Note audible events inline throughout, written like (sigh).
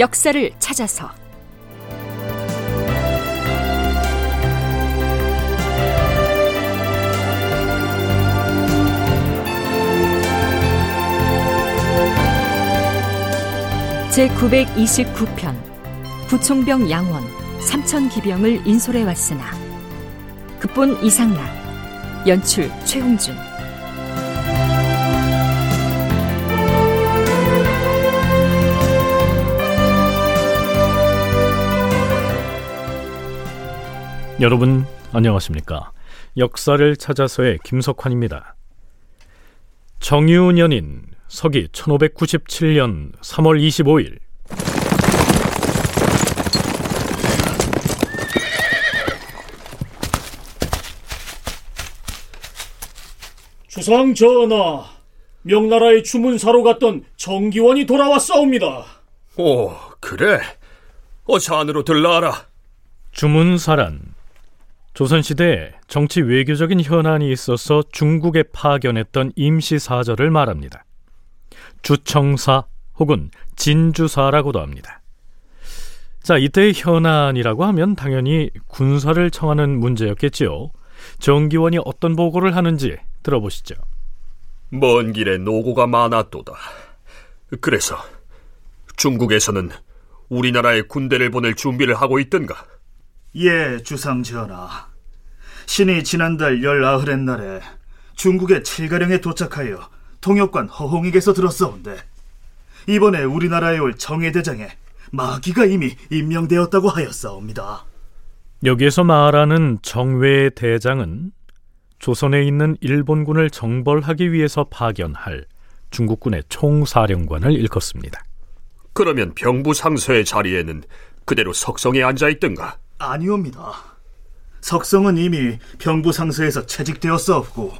역사를 찾아서. 제 929편 부총병 양원 삼천 기병을 인솔해 왔으나 극본 이상락 연출 최홍준 여러분 안녕하십니까? 역사를 찾아서의 김석환입니다. 정유년인 서기 1597년 3월 25일 주상 전하, 명나라의 주문사로 갔던 정기원이 돌아왔사옵니다. 오, 그래? 어서 안으로 들라라. 주문사란 조선시대에 정치 외교적인 현안이 있어서 중국에 파견했던 임시사절을 말합니다. 주청사 혹은 진주사라고도 합니다. 자, 이때의 현안이라고 하면 당연히 군사를 청하는 문제였겠지요. 정기원이 어떤 보고를 하는지 들어보시죠. 먼 길에 노고가 많았도다. 그래서 중국에서는 우리나라에 군대를 보낼 준비를 하고 있던가? 예, 주상 전하. 신이 지난달 열아흔의 날에 중국의 칠가령에 도착하여 통역관 허홍익에서 들었사온데 이번에 우리나라에 올 정예대장에 마기가 이미 임명되었다고 하였사옵니다. 여기에서 말하는 정외 대장은 조선에 있는 일본군을 정벌하기 위해서 파견할 중국군의 총사령관을 일컫습니다. 그러면 병부 상서의 자리에는 그대로 석성에 앉아 있던가? 아니옵니다. 석성은 이미 병부 상서에서 채직되었사옵고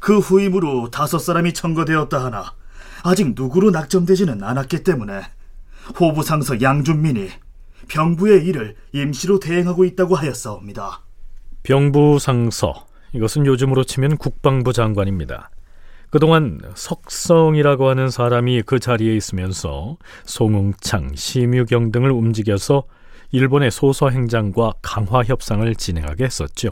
그 후임으로 다섯 사람이 청거되었다 하나 아직 누구로 낙점되지는 않았기 때문에 호부 상서 양준민이 병부의 일을 임시로 대행하고 있다고 하였사옵니다. 병부 상서 이것은 요즘으로 치면 국방부 장관입니다. 그동안 석성이라고 하는 사람이 그 자리에 있으면서 송웅창, 심유경 등을 움직여서 일본의 소서 행장과 강화 협상을 진행하게 했었죠.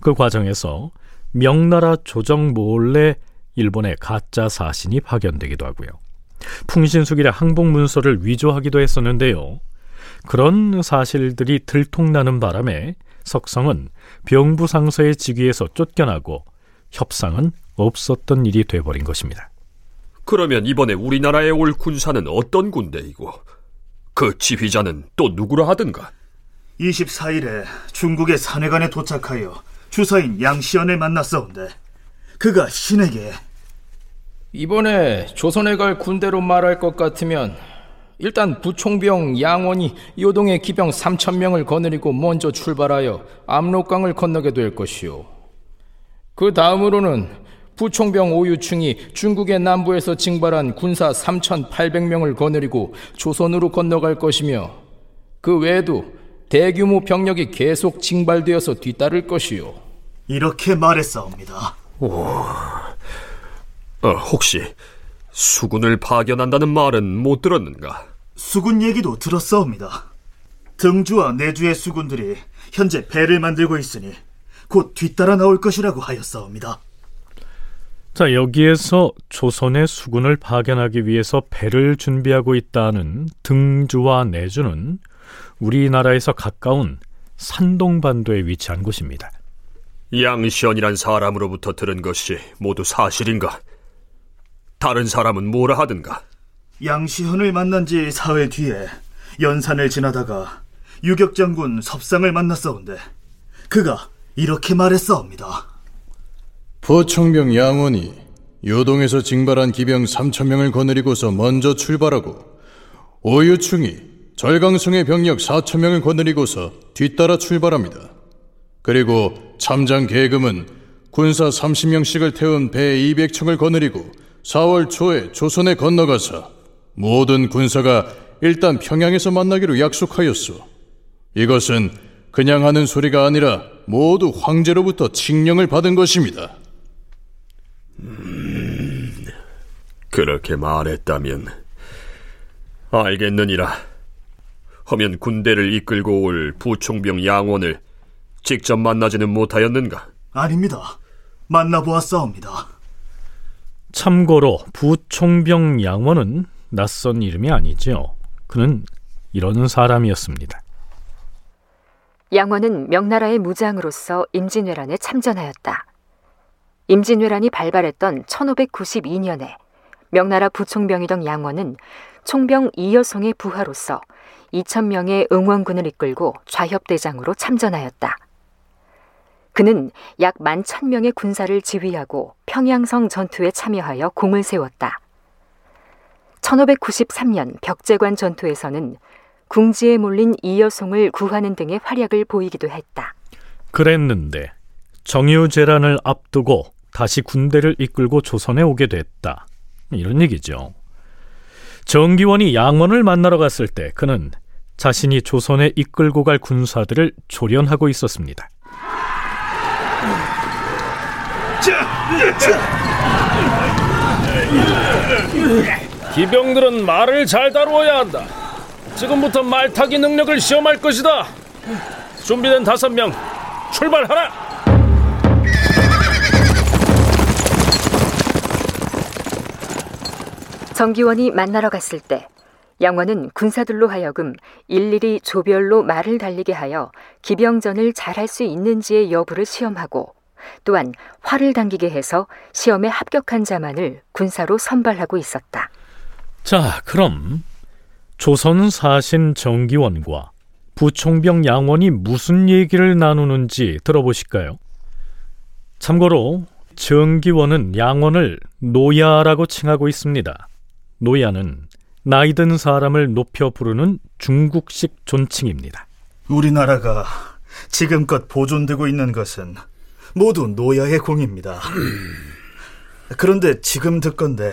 그 과정에서 명나라 조정 몰래 일본의 가짜 사신이 파견되기도 하고요. 풍신수길의 항복 문서를 위조하기도 했었는데요. 그런 사실들이 들통나는 바람에 석성은 병부상서의 직위에서 쫓겨나고 협상은 없었던 일이 돼버린 것입니다. 그러면 이번에 우리나라에 올 군사는 어떤 군대이고 그 지휘자는 또 누구라 하던가? 24일에 중국의 산해관에 도착하여 주사인 양시연을 만났사온데 그가 신에게 이번에 조선에 갈 군대로 말할 것 같으면 일단 부총병 양원이 요동의 기병 3천 명을 거느리고 먼저 출발하여 압록강을 건너게 될 것이오. 그 다음으로는 부총병 오유충이 중국의 남부에서 징발한 군사 3,800명을 거느리고 조선으로 건너갈 것이며 그 외에도 대규모 병력이 계속 징발되어서 뒤따를 것이오. 이렇게 말했사옵니다. 오, 어, 혹시 수군을 파견한다는 말은 못 들었는가? 수군 얘기도 들었사옵니다. 등주와 내주의 수군들이 현재 배를 만들고 있으니 곧 뒤따라 나올 것이라고 하였사옵니다. 자, 여기에서 조선의 수군을 파견하기 위해서 배를 준비하고 있다는 등주와 내주는 우리나라에서 가까운 산동반도에 위치한 곳입니다. 양시연이란 사람으로부터 들은 것이 모두 사실인가? 다른 사람은 뭐라 하든가? 양시현을 만난 지 사흘 뒤에 연산을 지나다가 유격장군 섭상을 만났사온데 그가 이렇게 말했사옵니다. 부총병 양원이 요동에서 징발한 기병 3천명을 거느리고서 먼저 출발하고 오유충이 절강성의 병력 4천명을 거느리고서 뒤따라 출발합니다. 그리고 참장 계금은 군사 30명씩을 태운 배 200척을 거느리고 4월 초에 조선에 건너가서 모든 군사가 일단 평양에서 만나기로 약속하였소. 이것은 그냥 하는 소리가 아니라 모두 황제로부터 칙령을 받은 것입니다. 그렇게 말했다면 알겠느니라. 하면 군대를 이끌고 올 부총병 양원을 직접 만나지는 못하였는가? 아닙니다. 만나보았사옵니다. 참고로 부총병 양원은 낯선 이름이 아니죠. 그는 이런 사람이었습니다. 양원은 명나라의 무장으로서 임진왜란에 참전하였다. 임진왜란이 발발했던 1592년에 명나라 부총병이던 양원은 총병 이여송의 부하로서 2천명의 응원군을 이끌고 좌협대장으로 참전하였다. 그는 약 11,000명의 군사를 지휘하고 평양성 전투에 참여하여 공을 세웠다. 1593년 벽제관 전투에서는 궁지에 몰린 이여송을 구하는 등의 활약을 보이기도 했다. 그랬는데 정유재란을 앞두고 다시 군대를 이끌고 조선에 오게 됐다. 이런 얘기죠. 정기원이 양원을 만나러 갔을 때 그는 자신이 조선에 이끌고 갈 군사들을 조련하고 있었습니다. 기병들은 말을 잘 다루어야 한다. 지금부터 말타기 능력을 시험할 것이다. 준비된 다섯 명 출발하라. 정기원이 만나러 갔을 때 양원은 군사들로 하여금 일일이 조별로 말을 달리게 하여 기병전을 잘할 수 있는지의 여부를 시험하고 또한 활을 당기게 해서 시험에 합격한 자만을 군사로 선발하고 있었다. 자, 그럼 조선 사신 정기원과 부총병 양원이 무슨 얘기를 나누는지 들어보실까요? 참고로 정기원은 양원을 노야라고 칭하고 있습니다. 노야는 나이 든 사람을 높여 부르는 중국식 존칭입니다. 우리나라가 지금껏 보존되고 있는 것은 모두 노야의 공입니다. 그런데 지금 듣건데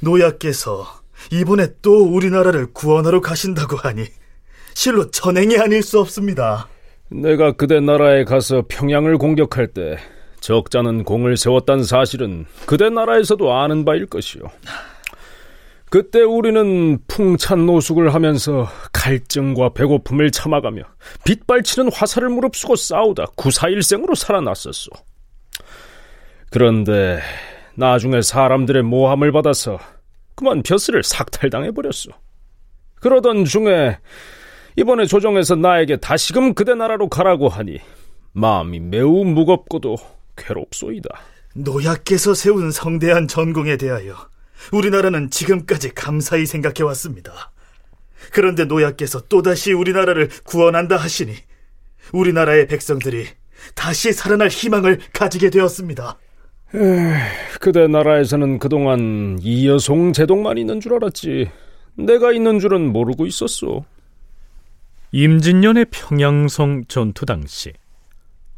노야께서 이번에 또 우리나라를 구원하러 가신다고 하니 실로 천행이 아닐 수 없습니다. 내가 그대 나라에 가서 평양을 공격할 때 적자는 공을 세웠단 사실은 그대 나라에서도 아는 바일 것이오. 그때 우리는 풍찬 노숙을 하면서 갈증과 배고픔을 참아가며 빗발치는 화살을 무릅쓰고 싸우다 구사일생으로 살아났었소. 그런데 나중에 사람들의 모함을 받아서 그만 벼슬을 삭탈당해버렸소. 그러던 중에 이번에 조정에서 나에게 다시금 그대 나라로 가라고 하니 마음이 매우 무겁고도 괴롭소이다. 노약께서 세운 성대한 전공에 대하여 우리나라는 지금까지 감사히 생각해 왔습니다. 그런데 노약께서 또다시 우리나라를 구원한다 하시니 우리나라의 백성들이 다시 살아날 희망을 가지게 되었습니다. 에이, 그대 나라에서는 그동안 이여송 제독만 있는 줄 알았지. 내가 있는 줄은 모르고 있었소. 임진년의 평양성 전투 당시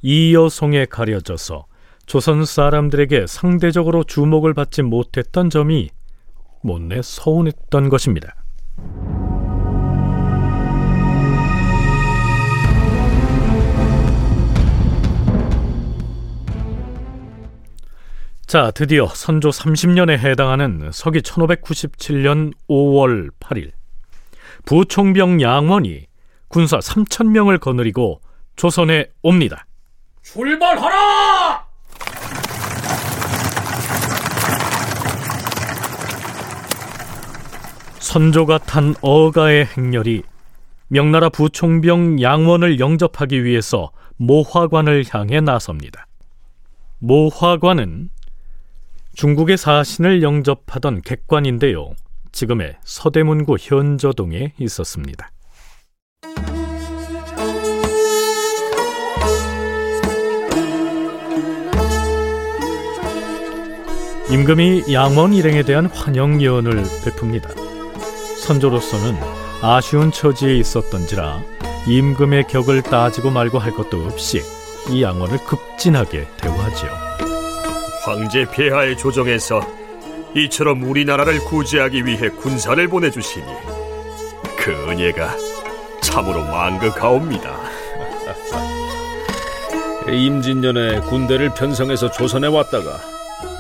이여송에 가려져서 조선 사람들에게 상대적으로 주목을 받지 못했던 점이 못내 서운했던 것입니다. 자, 드디어 선조 30년에 해당하는 서기 1597년 5월 8일 부총병 양원이 군사 3천명을 거느리고 조선에 옵니다. 출발하라! 선조가 탄 어가의 행렬이 명나라 부총병 양원을 영접하기 위해서 모화관을 향해 나섭니다. 모화관은 중국의 사신을 영접하던 객관인데요. 지금의 서대문구 현저동에 있었습니다. 임금이 양원 일행에 대한 환영 예언을 베풉니다. 선조로서는 아쉬운 처지에 있었던지라 임금의 격을 따지고 말고 할 것도 없이 이 양원을 급진하게 대우하지요. 황제 폐하의 조정에서 이처럼 우리나라를 구제하기 위해 군사를 보내주시니 그 은혜가 참으로 망극하옵니다. (laughs) 임진년에 군대를 편성해서 조선에 왔다가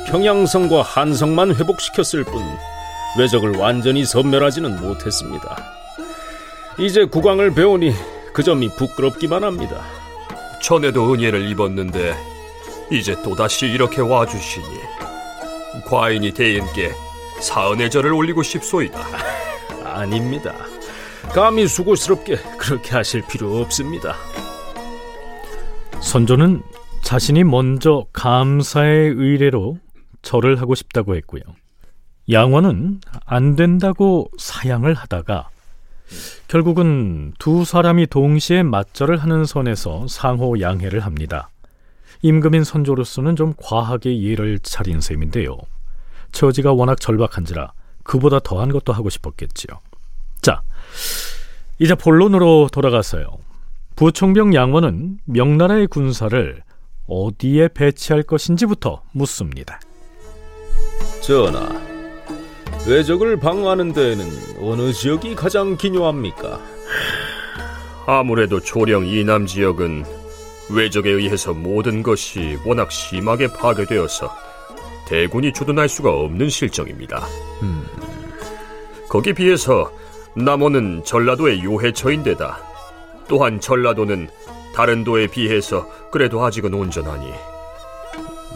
평양성과 한성만 회복시켰을 뿐 외적을 완전히 섬멸하지는 못했습니다. 이제 국왕을 배우니 그 점이 부끄럽기만 합니다. 전에도 은혜를 입었는데 이제 또다시 이렇게 와주시니 과인이 대인께 사은의 절을 올리고 싶소이다. (laughs) 아닙니다. 감히 수고스럽게 그렇게 하실 필요 없습니다. 선조는 자신이 먼저 감사의 의례로 절을 하고 싶다고 했고요. 양원은 안 된다고 사양을 하다가 결국은 두 사람이 동시에 맞절을 하는 선에서 상호 양해를 합니다. 임금인 선조로서는 좀 과하게 예를 차린 셈인데요. 처지가 워낙 절박한지라 그보다 더한 것도 하고 싶었겠지요. 자, 이제 본론으로 돌아가서요. 부총병 양원은 명나라의 군사를 어디에 배치할 것인지부터 묻습니다. 전하, 외적을 방어하는 데에는 어느 지역이 가장 기묘합니까? 아무래도 조령 이남 지역은 외적에 의해서 모든 것이 워낙 심하게 파괴되어서 대군이 주둔할 수가 없는 실정입니다. 음. 거기 비해서 남원은 전라도의 요해처인데다 또한 전라도는 다른 도에 비해서 그래도 아직은 온전하니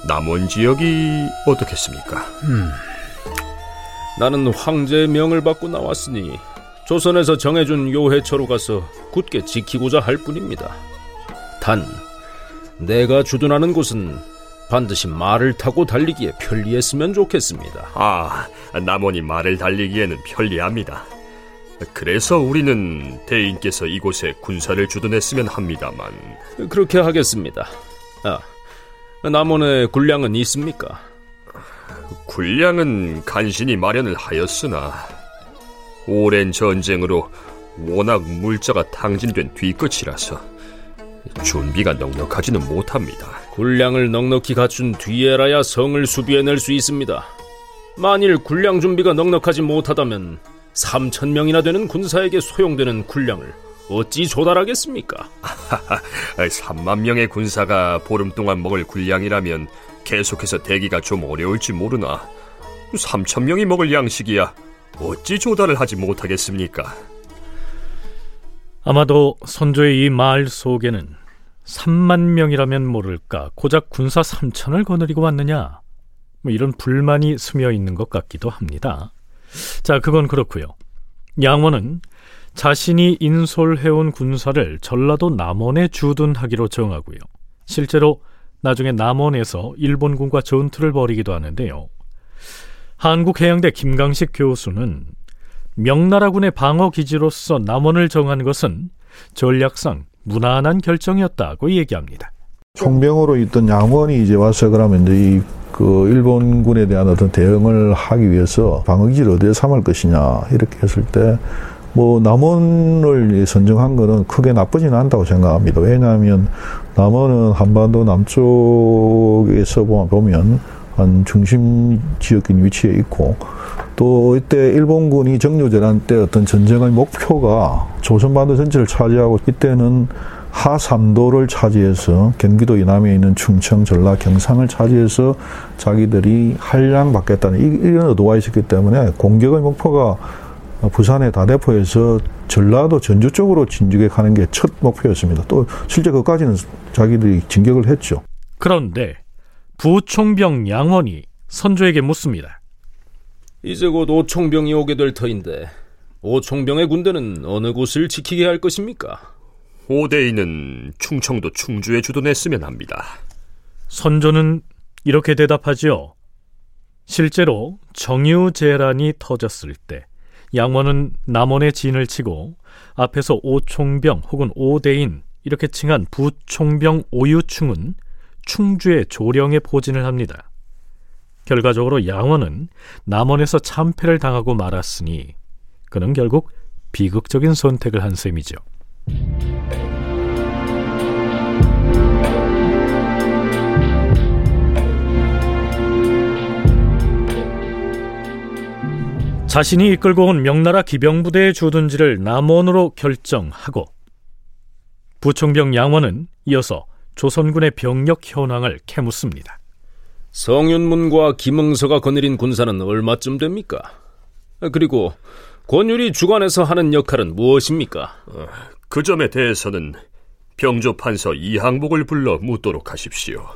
남원 지역이 어떻겠습니까? 나는 황제의 명을 받고 나왔으니 조선에서 정해준 요해처로 가서 굳게 지키고자 할 뿐입니다. 단 내가 주둔하는 곳은 반드시 말을 타고 달리기에 편리했으면 좋겠습니다. 아, 남원이 말을 달리기에는 편리합니다. 그래서 우리는 대인께서 이곳에 군사를 주둔했으면 합니다만 그렇게 하겠습니다. 아, 남원에 군량은 있습니까? 군량은 간신히 마련을 하였으나 오랜 전쟁으로 워낙 물자가 탕진된 뒤끝이라서 준비가 넉넉하지는 못합니다. 군량을 넉넉히 갖춘 뒤에라야 성을 수비해낼 수 있습니다. 만일 군량 준비가 넉넉하지 못하다면 3천 명이나 되는 군사에게 소용되는 군량을 어찌 조달하겠습니까? (laughs) 3만 명의 군사가 보름 동안 먹을 군량이라면 계속해서 대기가 좀 어려울지 모르나 3천 명이 먹을 양식이야 어찌 조달을 하지 못하겠습니까? 아마도 선조의 이 말 속에는 3만 명이라면 모를까 고작 군사 3천을 거느리고 왔느냐 뭐 이런 불만이 스며 있는 것 같기도 합니다. 자, 그건 그렇고요. 양원은 자신이 인솔해온 군사를 전라도 남원에 주둔하기로 정하고요. 실제로 나중에 남원에서 일본군과 전투를 벌이기도 하는데요. 한국해양대 김강식 교수는 명나라군의 방어 기지로서 남원을 정한 것은 전략상 무난한 결정이었다고 얘기합니다. 총병으로 있던 양원이 이제 와서 그러면 이제 이 그 일본군에 대한 어떤 대응을 하기 위해서 방어기지를 어디에 삼을 것이냐 이렇게 했을 때 뭐 남원을 선정한 거는 크게 나쁘지는 않다고 생각합니다. 왜냐하면 남원은 한반도 남쪽에서 보면 한 중심 지역인 위치에 있고 또 이때 일본군이 정유재란 때 어떤 전쟁의 목표가 조선반도 전체를 차지하고 이때는 하삼도를 차지해서 경기도 이남에 있는 충청, 전라, 경상을 차지해서 자기들이 한량 받겠다는 이런 의도가 있었기 때문에 공격의 목표가 부산의 다대포에서 전라도 전주 쪽으로 진격하는 게 첫 목표였습니다. 또 실제 그까지는 자기들이 진격을 했죠. 그런데 부총병 양원이 선조에게 묻습니다. 이제 곧 오총병이 오게 될 터인데 오총병의 군대는 어느 곳을 지키게 할 것입니까? 오대인은 충청도 충주에 주둔했으면 합니다. 선조는 이렇게 대답하지요. 실제로 정유재란이 터졌을 때 양원은 남원의 진을 치고 앞에서 오총병 혹은 오대인 이렇게 칭한 부총병 오유충은 충주의 조령에 포진을 합니다. 결과적으로 양원은 남원에서 참패를 당하고 말았으니 그는 결국 비극적인 선택을 한 셈이죠. 자신이 이끌고 온 명나라 기병부대의 주둔지를 남원으로 결정하고 부총병 양원은 이어서 조선군의 병력 현황을 캐묻습니다. 성윤문과 김응서가 거느린 군사는 얼마쯤 됩니까? 그리고 권율이 주관에서 하는 역할은 무엇입니까? 어, 그 점에 대해서는 병조 판서 이항복을 불러 묻도록 하십시오.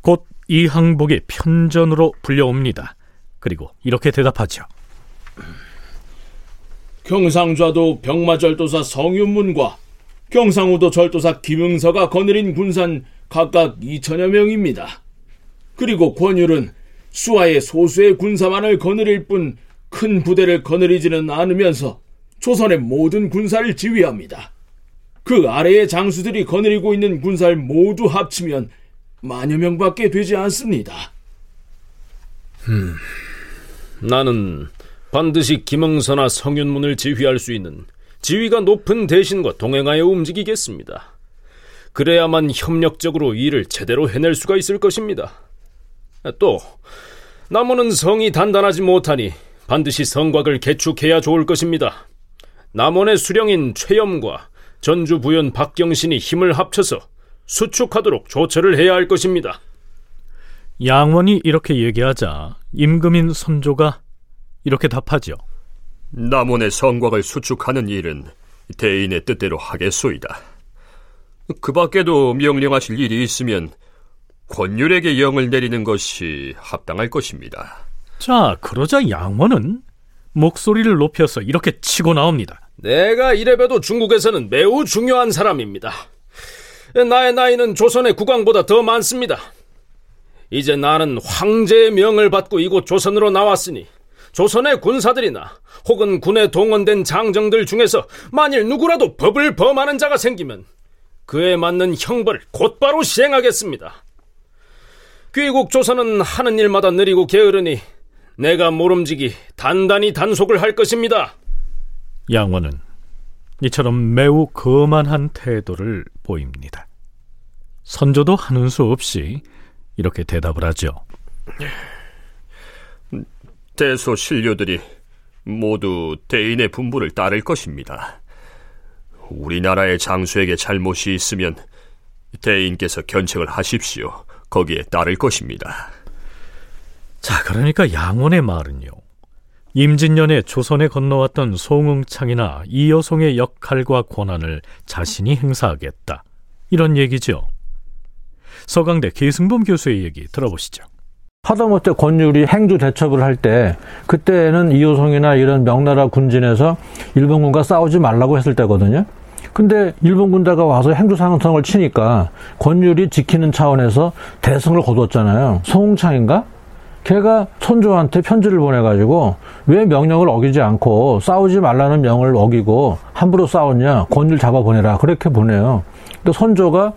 곧 이항복이 편전으로 불려옵니다. 그리고 이렇게 대답하죠. 경상좌도 병마절도사 성윤문과 경상우도 절도사 김응서가 거느린 군산 각각 2천여 명입니다. 그리고 권율은 수하의 소수의 군사만을 거느릴 뿐 큰 부대를 거느리지는 않으면서 조선의 모든 군사를 지휘합니다. 그 아래의 장수들이 거느리고 있는 군사를 모두 합치면 만여 명밖에 되지 않습니다. 음, 나는 반드시 김응서나 성윤문을 지휘할 수 있는 지위가 높은 대신과 동행하여 움직이겠습니다. 그래야만 협력적으로 일을 제대로 해낼 수가 있을 것입니다. 또 남원은 성이 단단하지 못하니 반드시 성곽을 개축해야 좋을 것입니다. 남원의 수령인 최염과 전주 부연 박경신이 힘을 합쳐서 수축하도록 조처를 해야 할 것입니다. 양원이 이렇게 얘기하자 임금인 선조가 이렇게 답하죠. 남원의 성곽을 수축하는 일은 대인의 뜻대로 하겠소이다. 그 밖에도 명령하실 일이 있으면 권율에게 영을 내리는 것이 합당할 것입니다. 자, 그러자 양원은 목소리를 높여서 이렇게 치고 나옵니다. 내가 이래봬도 중국에서는 매우 중요한 사람입니다. 나의 나이는 조선의 국왕보다 더 많습니다. 이제 나는 황제의 명을 받고 이곳 조선으로 나왔으니 조선의 군사들이나 혹은 군에 동원된 장정들 중에서 만일 누구라도 법을 범하는 자가 생기면 그에 맞는 형벌을 곧바로 시행하겠습니다. 귀국 조선은 하는 일마다 느리고 게으르니 내가 모름지기 단단히 단속을 할 것입니다. 양원은 이처럼 매우 거만한 태도를 보입니다. 선조도 하는 수 없이 이렇게 대답을 하죠. 대소 신료들이 모두 대인의 분부를 따를 것입니다. 우리나라의 장수에게 잘못이 있으면 대인께서 견책을 하십시오. 거기에 따를 것입니다. 자, 그러니까 양원의 말은요. 임진년에 조선에 건너왔던 송응창이나 이여송의 역할과 권한을 자신이 행사하겠다. 이런 얘기죠. 서강대 계승범 교수의 얘기 들어보시죠. 하다못해 권율이 행주 대첩을 할 때 그때는 이호성이나 이런 명나라 군진에서 일본군과 싸우지 말라고 했을 때거든요. 근데 일본 군대가 와서 행주 상성을 치니까 권율이 지키는 차원에서 대성을 거뒀잖아요. 송창인가? 걔가 손조한테 편지를 보내가지고 왜 명령을 어기지 않고 싸우지 말라는 명을 어기고 함부로 싸웠냐 권율 잡아 보내라 그렇게 보내요. 근데 손조가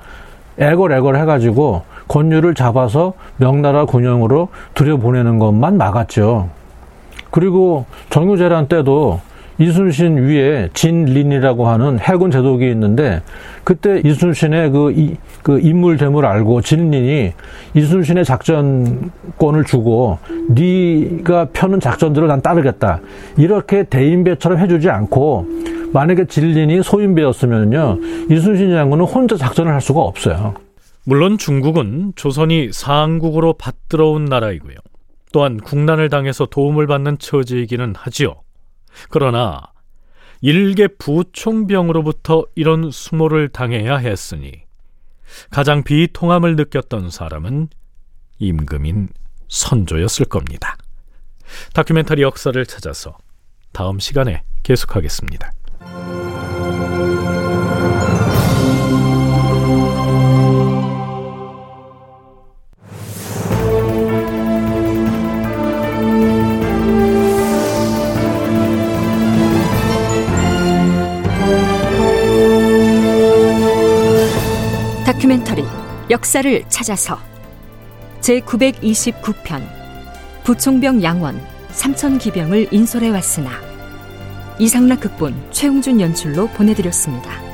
애걸애걸 해가지고 권율을 잡아서 명나라 군영으로 들여보내는 것만 막았죠. 그리고 정유재란 때도 이순신 위에 진린이라고 하는 해군 제독이 있는데 그때 이순신의 그, 이, 그 인물 대물 알고 진린이 이순신의 작전권을 주고 네가 펴는 작전들을 난 따르겠다 이렇게 대인배처럼 해주지 않고 만약에 진린이 소인배였으면요 이순신 장군은 혼자 작전을 할 수가 없어요. 물론 중국은 조선이 상국으로 받들어온 나라이고요. 또한 국난을 당해서 도움을 받는 처지이기는 하지요. 그러나 일개 부총병으로부터 이런 수모를 당해야 했으니 가장 비통함을 느꼈던 사람은 임금인 선조였을 겁니다. 다큐멘터리 역사를 찾아서 다음 시간에 계속하겠습니다. 역사를 찾아서 제929편 부총병 양원 삼천기병을 인솔해 왔으나 이상락 극본 최웅준 연출로 보내드렸습니다.